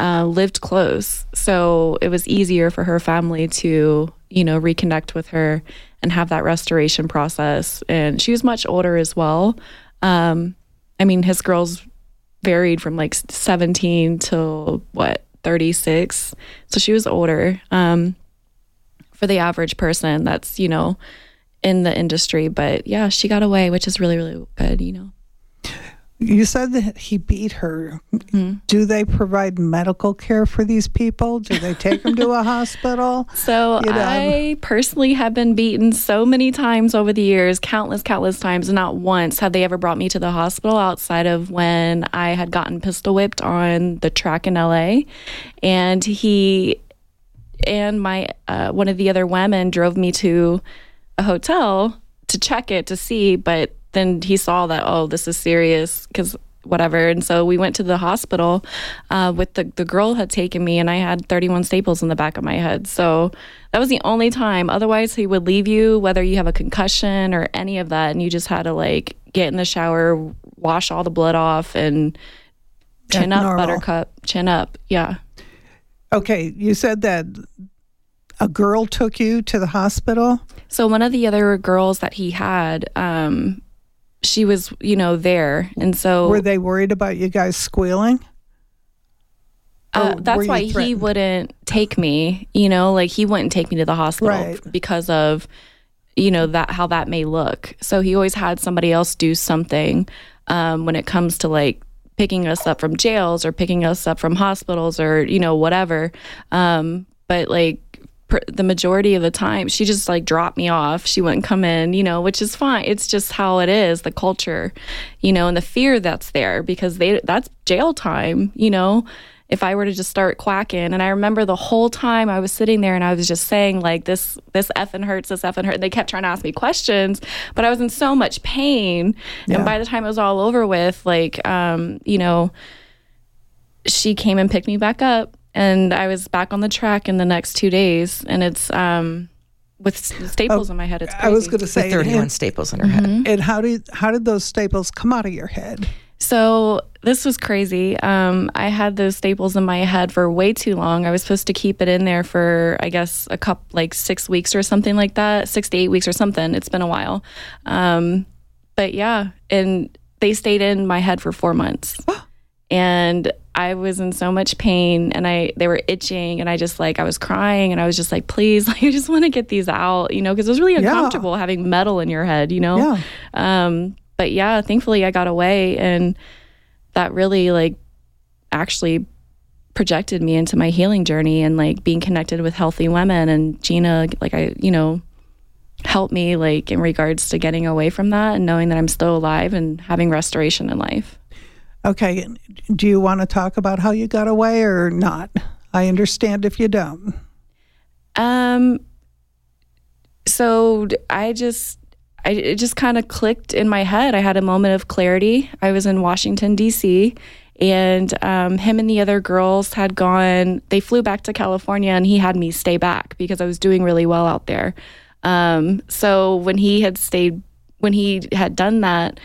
uh, lived close so it was easier for her family to you know reconnect with her and have that restoration process and she was much older as well um, i mean his girls varied from like 17 till what 36 so she was older um, for the average person that's you know in the industry but yeah she got away which is really really good you know You said that he beat her. Mm-hmm. Do they provide medical care for these people? Do they take them to a hospital? So you know? I personally have been beaten so many times over the years, countless, countless times. Not once have they ever brought me to the hospital outside of when I had gotten pistol whipped on the track in LA. And he and my uh, one of the other women drove me to a hotel to check it to see, but then he saw that oh this is serious because whatever. And so we went to the hospital uh, with the the girl had taken me and i had 31 staples in the back of my head. So that was the only time. Otherwise he would leave you whether you have a concussion or any of that and you just had to like get in the shower wash all the blood off and chin up normal. buttercup chin up. Yeah okay you said that a girl took you to the hospital so one of the other girls that he had um she was, you know, there. And so Were they worried about you guys squealing? Uh, that's why he wouldn't take me, you know, like he wouldn't take me to the hospital right. because of, you know, that how that may look. So he always had somebody else do something um, when it comes to like picking us up from jails or picking us up from hospitals or, you know, whatever. Um, but like the majority of the time she just like dropped me off. She wouldn't come in you know which is fine. It's just how it is the culture you know and the fear that's there because they that's jail time you know if i were to just start quacking and i remember the whole time i was sitting there and i was just saying like this this effing hurts this effing hurt and they kept trying to ask me questions but i was in so much pain yeah. and by the time it was all over with like um you know she came and picked me back up and I was back on the track in the next two days, and it's um, with staples oh, in my head. It's crazy. I was going to say with thirty-one and, staples in her mm-hmm. head. And how did how did those staples come out of your head? So this was crazy. Um, I had those staples in my head for way too long. I was supposed to keep it in there for, I guess, a couple like six weeks or something like that, six to eight weeks or something. It's been a while, um, but yeah, and they stayed in my head for four months. and I was in so much pain and I they were itching and I just like I was crying and I was just like please like I just want to get these out you know because it was really uncomfortable yeah. having metal in your head you know yeah. Um, but yeah thankfully I got away and that really like actually projected me into my healing journey and like being connected with healthy women and Gina like I you know helped me like in regards to getting away from that and knowing that I'm still alive and having restoration in life Okay. Do you want to talk about how you got away or not? I understand if you don't. Um, so I just, I, it just kind of clicked in my head. I had a moment of clarity. I was in Washington, D.C., and um, him and the other girls had gone, they flew back to California, and he had me stay back because I was doing really well out there. Um, so when he had stayed, when he had done that,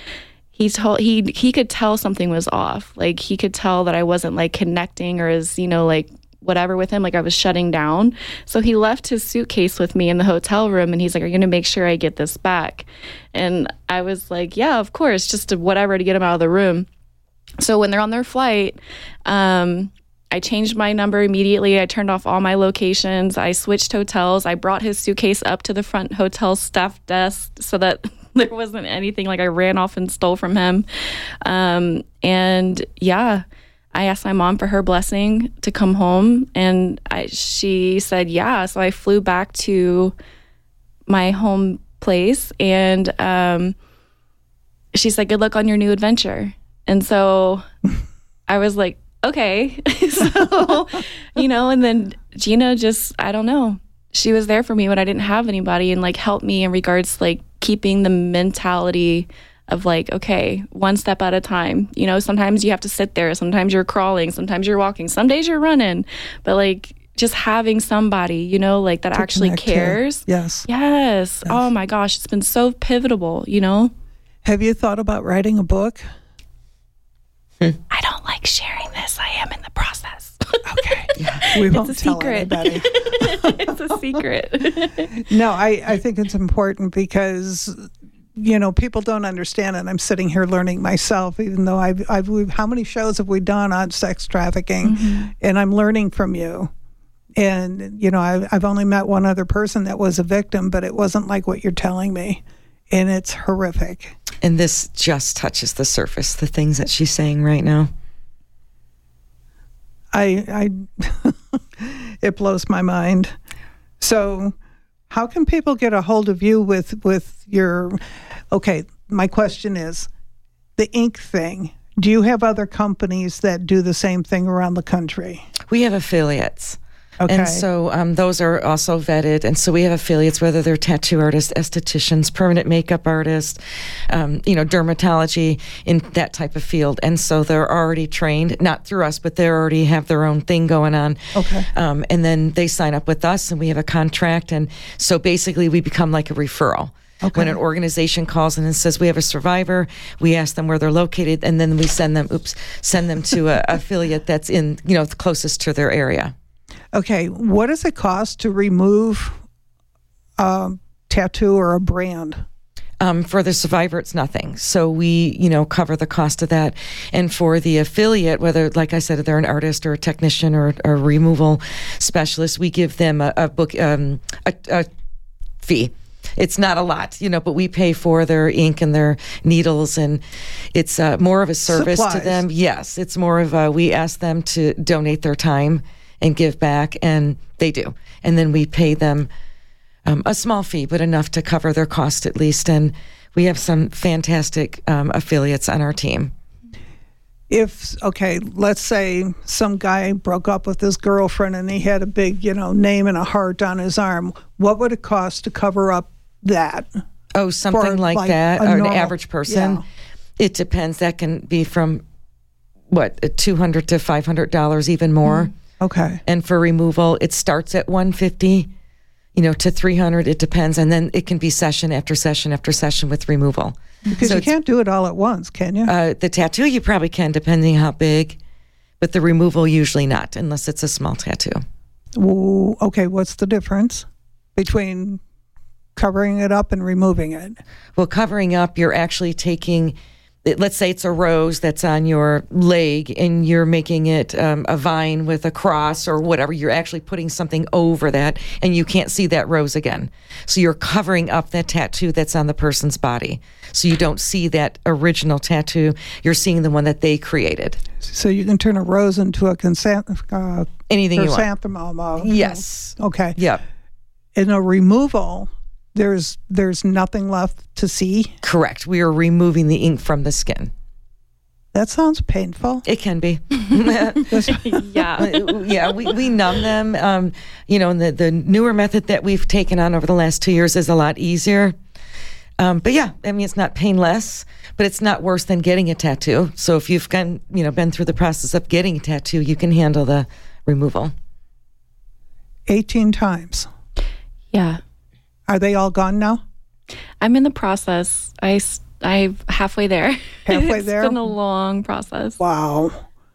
he told he he could tell something was off. Like he could tell that I wasn't like connecting or as you know like whatever with him like I was shutting down. So he left his suitcase with me in the hotel room and he's like, "Are you going to make sure I get this back?" And I was like, "Yeah, of course, just to whatever to get him out of the room." So when they're on their flight, um, I changed my number immediately. I turned off all my locations. I switched hotels. I brought his suitcase up to the front hotel staff desk so that there wasn't anything like I ran off and stole from him. Um, and yeah, I asked my mom for her blessing to come home, and I, she said yeah. So I flew back to my home place, and um, she said, "Good luck on your new adventure." And so I was like, "Okay." so you know, and then Gina just I don't know. She was there for me when I didn't have anybody, and like helped me in regards like keeping the mentality of like, okay, one step at a time. You know, sometimes you have to sit there, sometimes you're crawling, sometimes you're walking, some days you're running, but like just having somebody, you know, like that to actually cares. Yes. yes. Oh yes. Oh my gosh, it's been so pivotal, you know? Have you thought about writing a book? I don't like sharing this. I am in the process. okay. Yeah. We won't it's a tell secret. anybody. it's a secret. no, I, I think it's important because you know people don't understand and i'm sitting here learning myself even though i've, I've how many shows have we done on sex trafficking mm-hmm. and i'm learning from you and you know I've, I've only met one other person that was a victim but it wasn't like what you're telling me and it's horrific and this just touches the surface, the things that she's saying right now. I, I it blows my mind. So, how can people get a hold of you with with your? Okay, my question is, the ink thing. Do you have other companies that do the same thing around the country? We have affiliates. Okay. And so um, those are also vetted. And so we have affiliates, whether they're tattoo artists, estheticians, permanent makeup artists, um, you know, dermatology in that type of field. And so they're already trained, not through us, but they already have their own thing going on. Okay. Um, and then they sign up with us and we have a contract. And so basically we become like a referral. Okay. When an organization calls in and says we have a survivor, we ask them where they're located, and then we send them, oops, send them to a affiliate that's in, you know, closest to their area. Okay, what does it cost to remove a tattoo or a brand? Um, for the survivor, it's nothing. So we, you know, cover the cost of that. And for the affiliate, whether, like I said, they're an artist or a technician or, or a removal specialist, we give them a, a book, um, a, a fee. It's not a lot, you know, but we pay for their ink and their needles, and it's uh, more of a service Supplies. to them. Yes, it's more of a, we ask them to donate their time and give back, and they do. And then we pay them um, a small fee, but enough to cover their cost at least. And we have some fantastic um, affiliates on our team. If okay, let's say some guy broke up with his girlfriend and he had a big, you know, name and a heart on his arm. What would it cost to cover up that? Oh, something like, like, that, or normal- an average person. yeah. It depends. That can be from what two hundred to five hundred dollars, even more. Okay. And for removal, it starts at one fifty, you know, to three hundred. It depends, and then it can be session after session after session with removal. Because So you can't do it all at once, can you? Uh, the tattoo you probably can, depending how big, but the removal usually not, unless it's a small tattoo. Ooh, okay, what's the difference between covering it up and removing it? Well, covering up, you're actually taking, let's say it's a rose that's on your leg and you're making it um, a vine with a cross or whatever. You're actually putting something over that and you can't see that rose again. So you're covering up that tattoo that's on the person's body. So you don't see that original tattoo. You're seeing the one that they created. So you can turn a rose into a consent, uh, Anything you want. chrysanthemum. Yes. Okay. Yep. In a removal, there's there's nothing left to see. Correct. We are removing the ink from the skin. That sounds painful. It can be. yeah. yeah, we, we numb them. Um, you know, and the, the newer method that we've taken on over the last two years is a lot easier. Um, but yeah, I mean, it's not painless, but it's not worse than getting a tattoo. So if you've gone, you know, been through the process of getting a tattoo, you can handle the removal. 18 times. Yeah. Are they all gone now? I'm in the process. I, I'm halfway there. Halfway there. It's been a long process. Wow.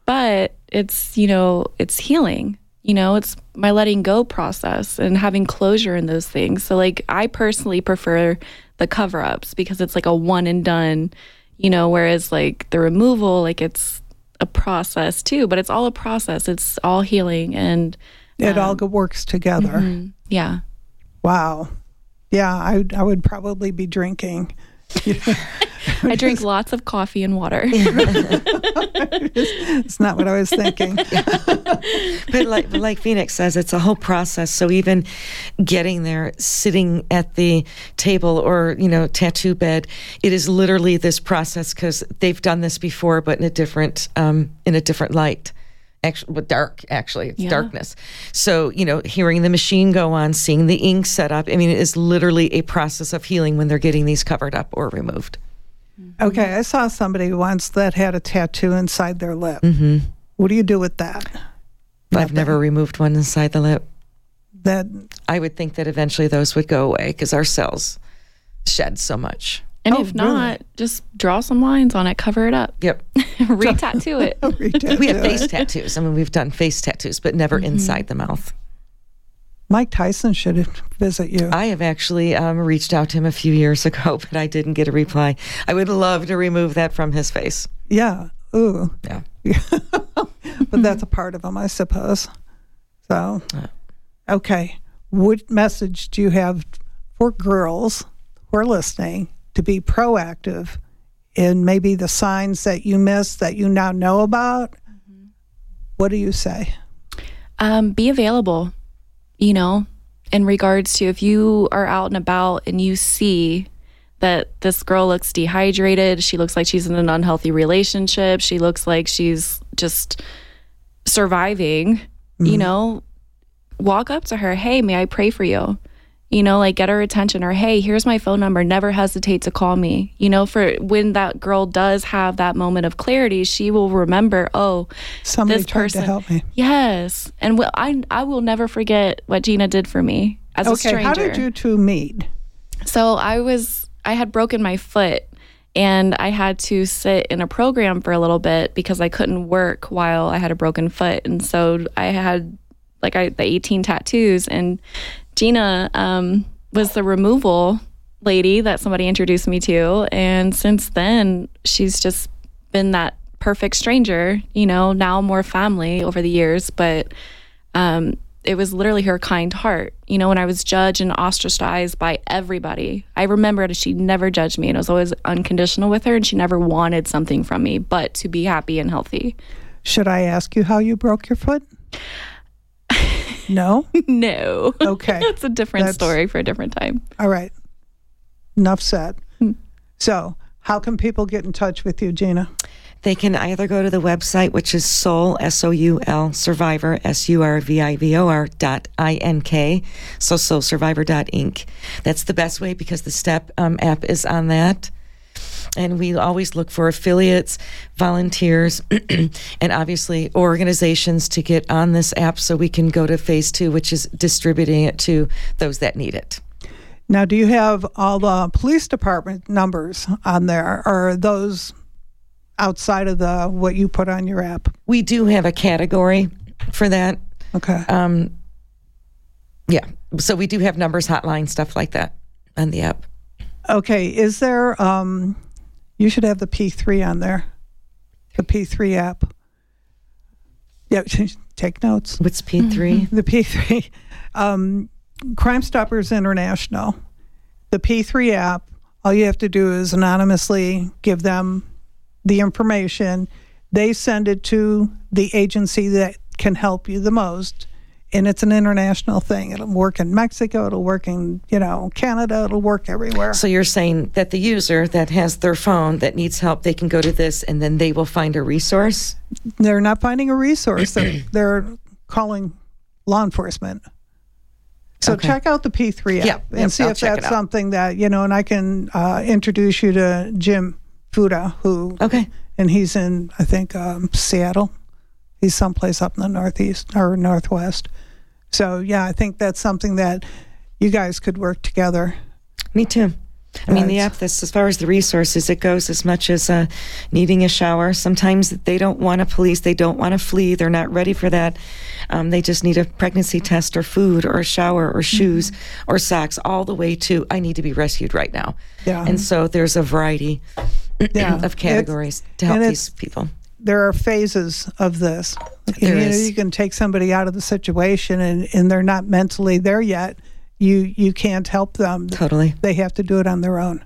but it's you know it's healing you know it's my letting go process and having closure in those things so like i personally prefer the cover ups because it's like a one and done you know whereas like the removal like it's a process too but it's all a process it's all healing and It all um, works together. Mm-hmm. yeah Wow. Yeah, I I would probably be drinking. i drink lots of coffee and water It's not what I was thinking. But like, like Phoenix says, it's a whole process. So even getting there, sitting at the table or you know tattoo bed, it is literally this process because they've done this before, but in a different um, in a different light. Actually, but dark. Actually, it's Yeah. darkness. So you know, hearing the machine go on, seeing the ink set up. I mean, it is literally a process of healing when they're getting these covered up or removed. Okay, I saw somebody once that had a tattoo inside their lip. Mm-hmm. What do you do with that? I've never removed one inside the lip. That I would think that eventually those would go away because our cells shed so much. And Oh, if not just draw some lines on it cover it up Yep. re-tattoo it we have face tattoos. I mean, we've done face tattoos, but never inside the mouth. Mike Tyson should visit you. I have actually um, reached out to him a few years ago, but I didn't get a reply. I would love to remove that from his face. yeah. Ooh. Yeah. but that's a part of him, I suppose. So, okay. What message do you have for girls who are listening to be proactive and maybe the signs that you missed that you now know about, what do you say? Um, be available, you know, in regards to if you are out and about and you see that this girl looks dehydrated, she looks like she's in an unhealthy relationship, she looks like she's just surviving, mm-hmm. you know, walk up to her, hey, may I pray for you? You know, like get her attention or hey, here's my phone number. Never hesitate to call me. You know, for when that girl does have that moment of clarity, she will remember, oh, somebody this person, to help me. Yes, and well, I I will never forget what Gina did for me as okay, a stranger. how did you two meet? So I was I had broken my foot and I had to sit in a program for a little bit because I couldn't work while I had a broken foot, and so I had like I the 18 tattoos and Gina um, was the removal lady that somebody introduced me to. And since then, she's just been that perfect stranger, you know, now more family over the years. But um, it was literally her kind heart. You know, when I was judged and ostracized by everybody, I remember she never judged me and it was always unconditional with her and she never wanted something from me but to be happy and healthy. Should I ask you how you broke your foot? No? no. Okay. That's a different That's- story for a different time. All right. Enough said. So, how can people get in touch with you, Gina? They can either go to the website, which is Soul, S O U L, Survivor, S U R V I V O R dot I N K, so soulsurvivor dot ink. That's the best way because the STEP um, app is on that. And we always look for affiliates, volunteers, and obviously organizations to get on this app so we can go to phase two, which is distributing it to those that need it. Now, do you have all the police department numbers on there, or are those outside of the what you put on your app? We do have a category for that. Okay. Um, yeah. So we do have numbers, hotline, stuff like that on the app. Okay. Is there? Um, you should have the P3 on there. The P3 app. Yeah. Take notes. What's P3? The P3, um, Crime Stoppers International, the P3 app. All you have to do is anonymously give them the information. They send it to the agency that can help you the most. And it's an international thing. It'll work in Mexico. It'll work in, you know, Canada. It'll work everywhere. So you're saying that the user that has their phone that needs help, they can go to this and then they will find a resource? They're not finding a resource. They're, they're calling law enforcement. So Okay. check out the P3 app Yeah, and yep, see I'll if that's something that, you know, and I can uh, introduce you to Jim Fuda, who, Okay. and he's in, I think, um, Seattle. He's someplace up in the Northeast or Northwest. So, yeah, I think that's something that you guys could work together. Me too. I mean, the app, this, as far as the resources, it goes as much as uh, needing a shower. Sometimes they don't want a police, they don't want to flee, they're not ready for that. Um, they just need a pregnancy test or food or a shower or shoes or socks, all the way to I need to be rescued right now. Yeah. And so there's a variety Yeah. of categories to help these people. There are phases of this. There you, know, you can take somebody out of the situation and, and they're not mentally there yet. You you can't help them. Totally. They have to do it on their own.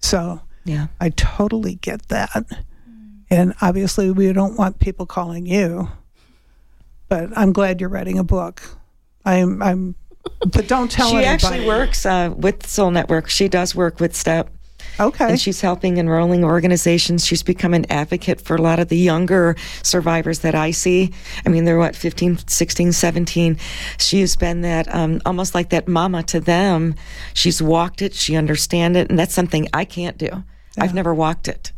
So Yeah. I totally get that. And obviously we don't want people calling you. But I'm glad you're writing a book. I'm I'm but don't tell her. she anybody. actually works uh, with Soul Network. She does work with STEP. Okay. and she's helping enrolling organizations. She's become an advocate for a lot of the younger survivors that I see. I mean, they're what, 15, 16, 17. She's been that, um, almost like that mama to them. She's walked it, she understands it, and that's something I can't do. I've never walked it.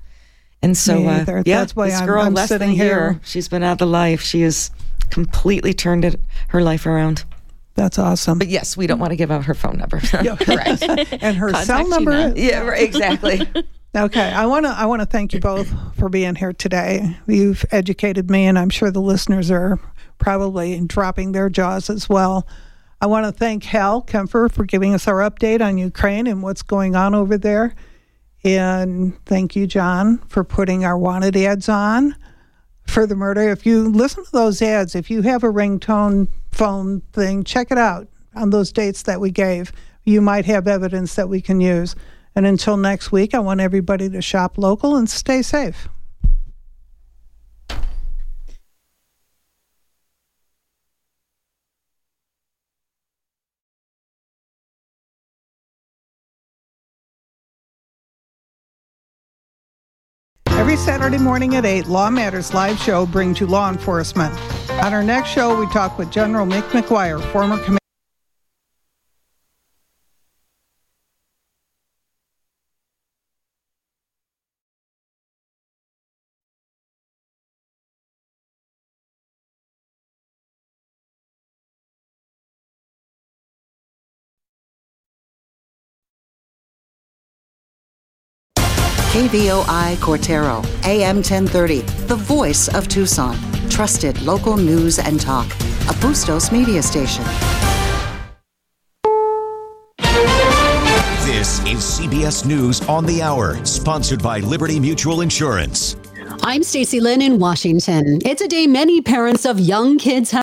And so, uh, yeah, That's why this I'm- girl I'm less sitting than year, here. she's been out of the life. She has completely turned it, her life around. That's awesome. But yes, we don't want to give out her phone number. Correct. and her cell number yeah, right, exactly. Okay, I want to I want to thank you both for being here today. You've educated me, and I'm sure the listeners are probably dropping their jaws as well. I want to thank Hal Kemper for giving us our update on Ukraine and what's going on over there, and thank you, John, for putting our wanted ads on for the murder. If you listen to those ads, if you have a ringtone phone thing, check it out on those dates that we gave. You might have evidence that we can use. And until next week, I want everybody to shop local and stay safe. Every Saturday morning at 8, Law Matters live show brings you law enforcement. On our next show, we talk with General Mick McGuire, former commander. KVOI Cortaro, AM 1030, the voice of Tucson. Trusted local news and talk. A Bustos media station. This is CBS News on the Hour, sponsored by Liberty Mutual Insurance. I'm Stacy Lynn in Washington. It's a day many parents of young kids have